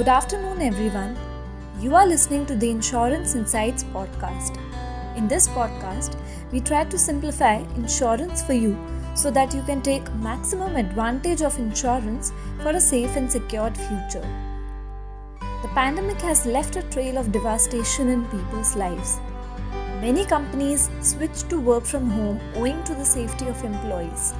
Good afternoon, everyone. You are listening to the Insurance Insights podcast. In this podcast, we try to simplify insurance for you so that you can take maximum advantage of insurance for a safe and secured future. The pandemic has left a trail of devastation in people's lives. Many companies switched to work from home owing to the safety of employees.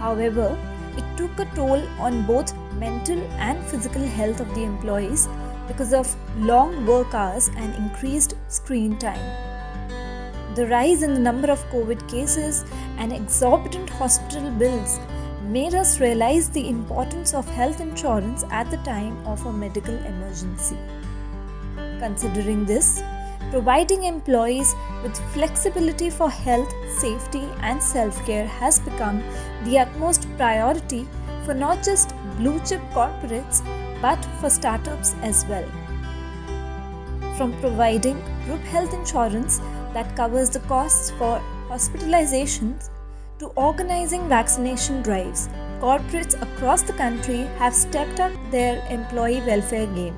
However, it took a toll on both mental and physical health of the employees because of long work hours and increased screen time. The rise in the number of COVID cases and exorbitant hospital bills made us realize the importance of health insurance at the time of a medical emergency. Considering this, providing employees with flexibility for health, safety, and self care has become the utmost priority for not just blue chip corporates but for startups as well. From providing group health insurance that covers the costs for hospitalizations to organizing vaccination drives, corporates across the country have stepped up their employee welfare game.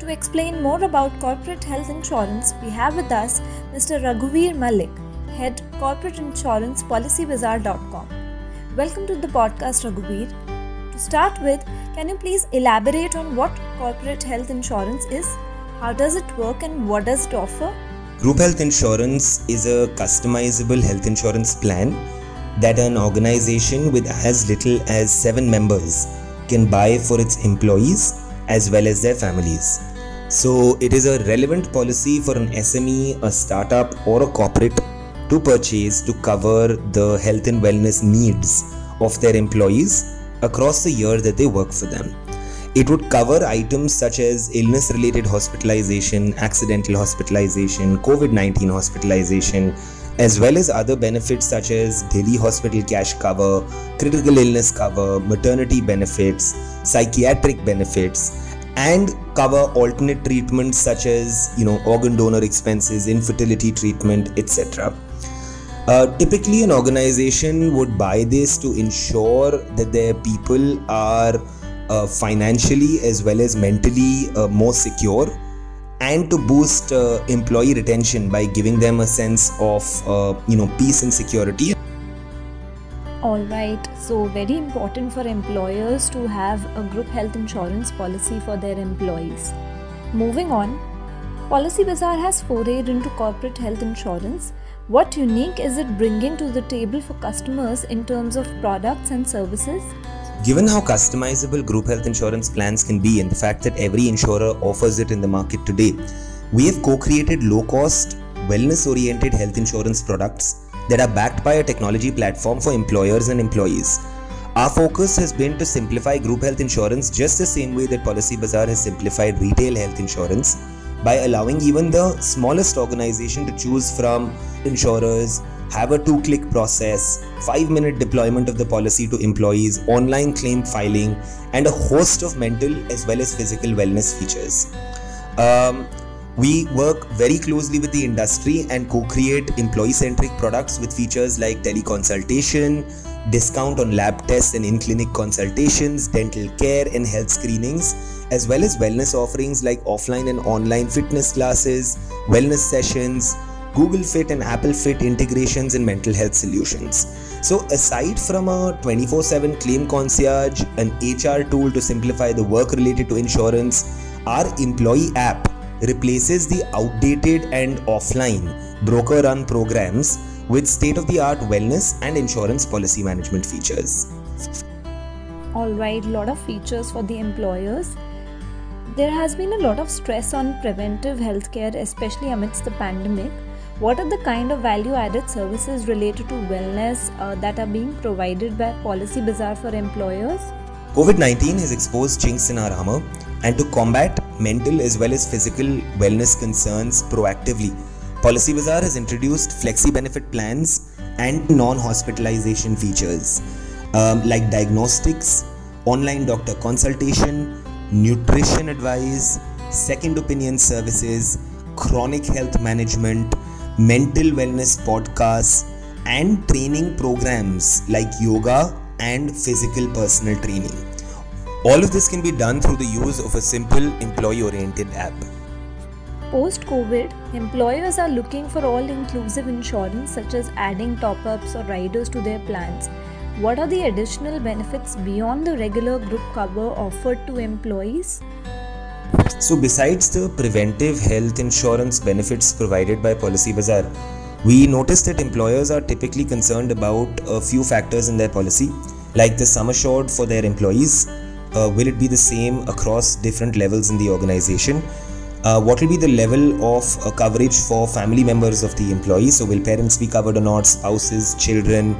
To explain more about corporate health insurance, we have with us Mr. Raghuveer Malik, Head Corporate Insurance PolicyBazaar.com. Welcome to the podcast, Raghuveer. Start with, can you please elaborate on what corporate health insurance is? How does it work and what does it offer? Group health insurance is a customizable health insurance plan that an organization with as little as 7 members can buy for its employees as well as their families. So, it is a relevant policy for an SME, a startup, or a corporate to purchase to cover the health and wellness needs of their employees across the year that they work for them. It would cover items such as illness related hospitalization, accidental hospitalization, COVID 19 hospitalization, as well as other benefits such as daily hospital cash cover, critical illness cover, maternity benefits, psychiatric benefits, and cover alternate treatments such as you know organ donor expenses, infertility treatment, etc. Uh, typically, an organization would buy this to ensure that their people are uh, financially as well as mentally uh, more secure and to boost uh, employee retention by giving them a sense of uh, you know peace and security. All right. So very important for employers to have a group health insurance policy for their employees. Moving on. Policy bazaar has forayed into corporate health insurance what unique is it bringing to the table for customers in terms of products and services Given how customizable group health insurance plans can be and the fact that every insurer offers it in the market today, we have co created low cost, wellness oriented health insurance products that are backed by a technology platform for employers and employees. Our focus has been to simplify group health insurance just the same way that Policy Bazaar has simplified retail health insurance by allowing even the smallest organization to choose from insurers, have a two click process, 5 minute deployment of the policy to employees, online claim filing, and a host of mental as well as physical wellness features. Um, we work very closely with the industry and co create employee centric products with features like teleconsultation, discount on lab tests and in clinic consultations, dental care, and health screenings, as well as wellness offerings like offline and online fitness classes, wellness sessions Google Fit and Apple Fit integrations in mental health solutions. So, aside from a 24 7 claim concierge, an HR tool to simplify the work related to insurance, our employee app replaces the outdated and offline broker run programs with state of the art wellness and insurance policy management features. Alright, lot of features for the employers. There has been a lot of stress on preventive healthcare, especially amidst the pandemic what are the kind of value added services related to wellness uh, that are being provided by Policy Bazaar for employers? COVID 19 has exposed chinks in our armor, and to combat mental as well as physical wellness concerns proactively, Policy Bazaar has introduced flexi benefit plans and non hospitalization features um, like diagnostics, online doctor consultation, nutrition advice, second opinion services, chronic health management mental wellness podcasts, and training programs like yoga and physical personal training. All of this can be done through the use of a simple employee oriented app. Post COVID, employers are looking for all inclusive insurance such as adding top ups or riders to their plans. What are the additional benefits beyond the regular group cover offered to employees? So, besides the preventive health insurance benefits provided by Policy Bazaar, we noticed that employers are typically concerned about a few factors in their policy, like the sum assured for their employees. Uh, will it be the same across different levels in the organization? Uh, what will be the level of uh, coverage for family members of the employee? So, will parents be covered or not? Spouses, children,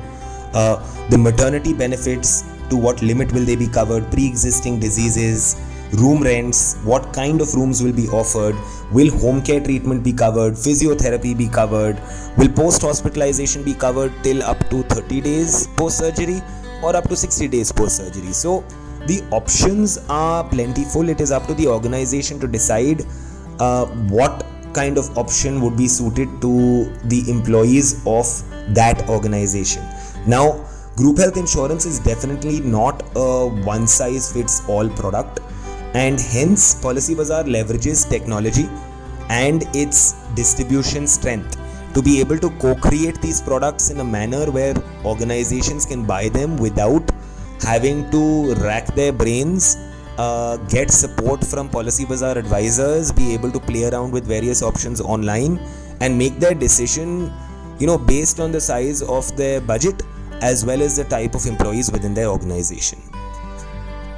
uh, the maternity benefits, to what limit will they be covered? Pre existing diseases, room rents, what kind of rooms will be offered, will home care treatment be covered, physiotherapy be covered, will post hospitalization be covered till up to 30 days post surgery or up to 60 days post surgery. So the options are plentiful. It is up to the organization to decide uh, what kind of option would be suited to the employees of that organization. Now, group health insurance is definitely not a one size fits all product and hence Policy Bazaar leverages technology and its distribution strength to be able to co-create these products in a manner where organizations can buy them without having to rack their brains uh, get support from policy bazaar advisors be able to play around with various options online and make their decision you know based on the size of their budget as well as the type of employees within their organization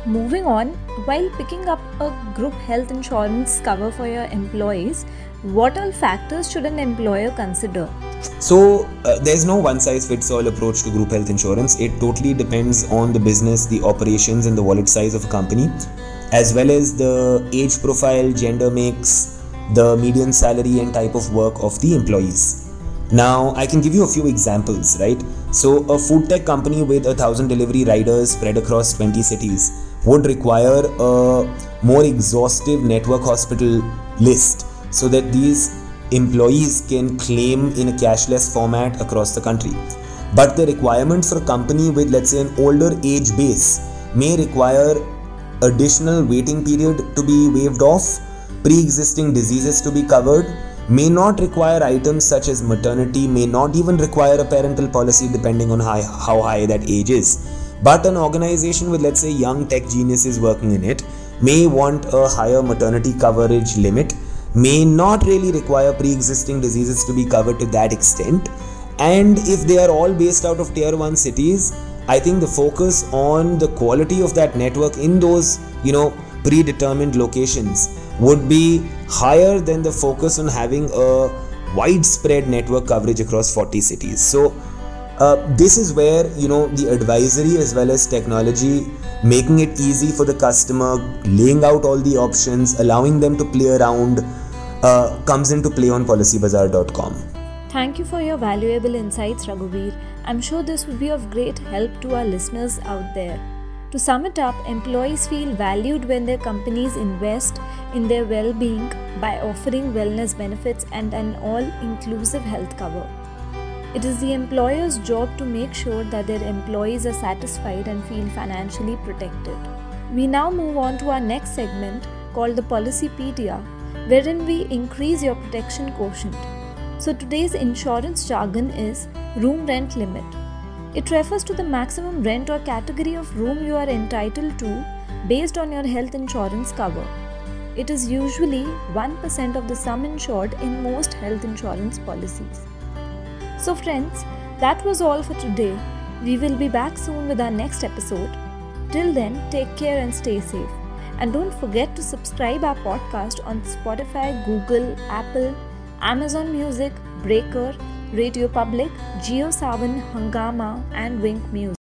Moving on, while picking up a group health insurance cover for your employees, what all factors should an employer consider? So, uh, there's no one size fits all approach to group health insurance. It totally depends on the business, the operations, and the wallet size of a company, as well as the age profile, gender mix, the median salary, and type of work of the employees. Now, I can give you a few examples, right? So, a food tech company with a thousand delivery riders spread across 20 cities would require a more exhaustive network hospital list so that these employees can claim in a cashless format across the country. But the requirements for a company with, let's say, an older age base may require additional waiting period to be waived off, pre existing diseases to be covered, may not require items such as maternity, may not even require a parental policy depending on high, how high that age is but an organization with, let's say, young tech geniuses working in it may want a higher maternity coverage limit, may not really require pre existing diseases to be covered to that extent. And if they are all based out of tier 1 cities, I think the focus on the quality of that network in those, you know, predetermined locations would be higher than the focus on having a widespread network coverage across 40 cities. So, uh, this is where you know the advisory as well as technology making it easy for the customer laying out all the options allowing them to play around uh, comes into play on policybazaar.com thank you for your valuable insights raghuveer. I'm sure this would be of great help to our listeners out there to sum it up employees feel valued when their companies invest in their well-being by offering wellness benefits and an all-inclusive health cover it is the employer's job to make sure that their employees are satisfied and feel financially protected. We now move on to our next segment called the Policypedia, wherein we increase your protection quotient. So today's insurance jargon is room rent limit. It refers to the maximum rent or category of room you are entitled to based on your health insurance cover. It is usually 1% of the sum insured in most health insurance policies. So, friends, that was all for today. We will be back soon with our next episode. Till then, take care and stay safe. And don't forget to subscribe our podcast on Spotify, Google, Apple, Amazon Music, Breaker, Radio Public, JioSaavn, Hungama, and Wynk Music.